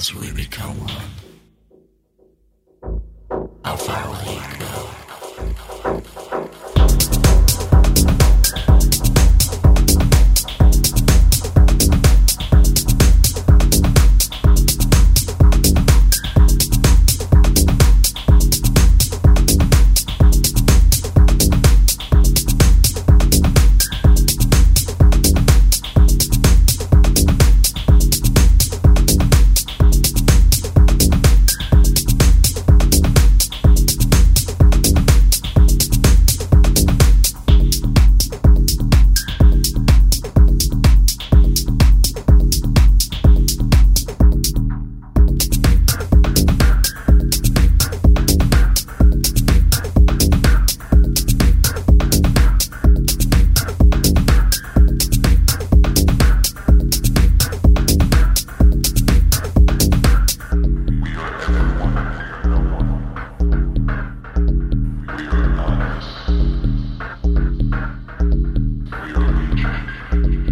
as we become one. We are being.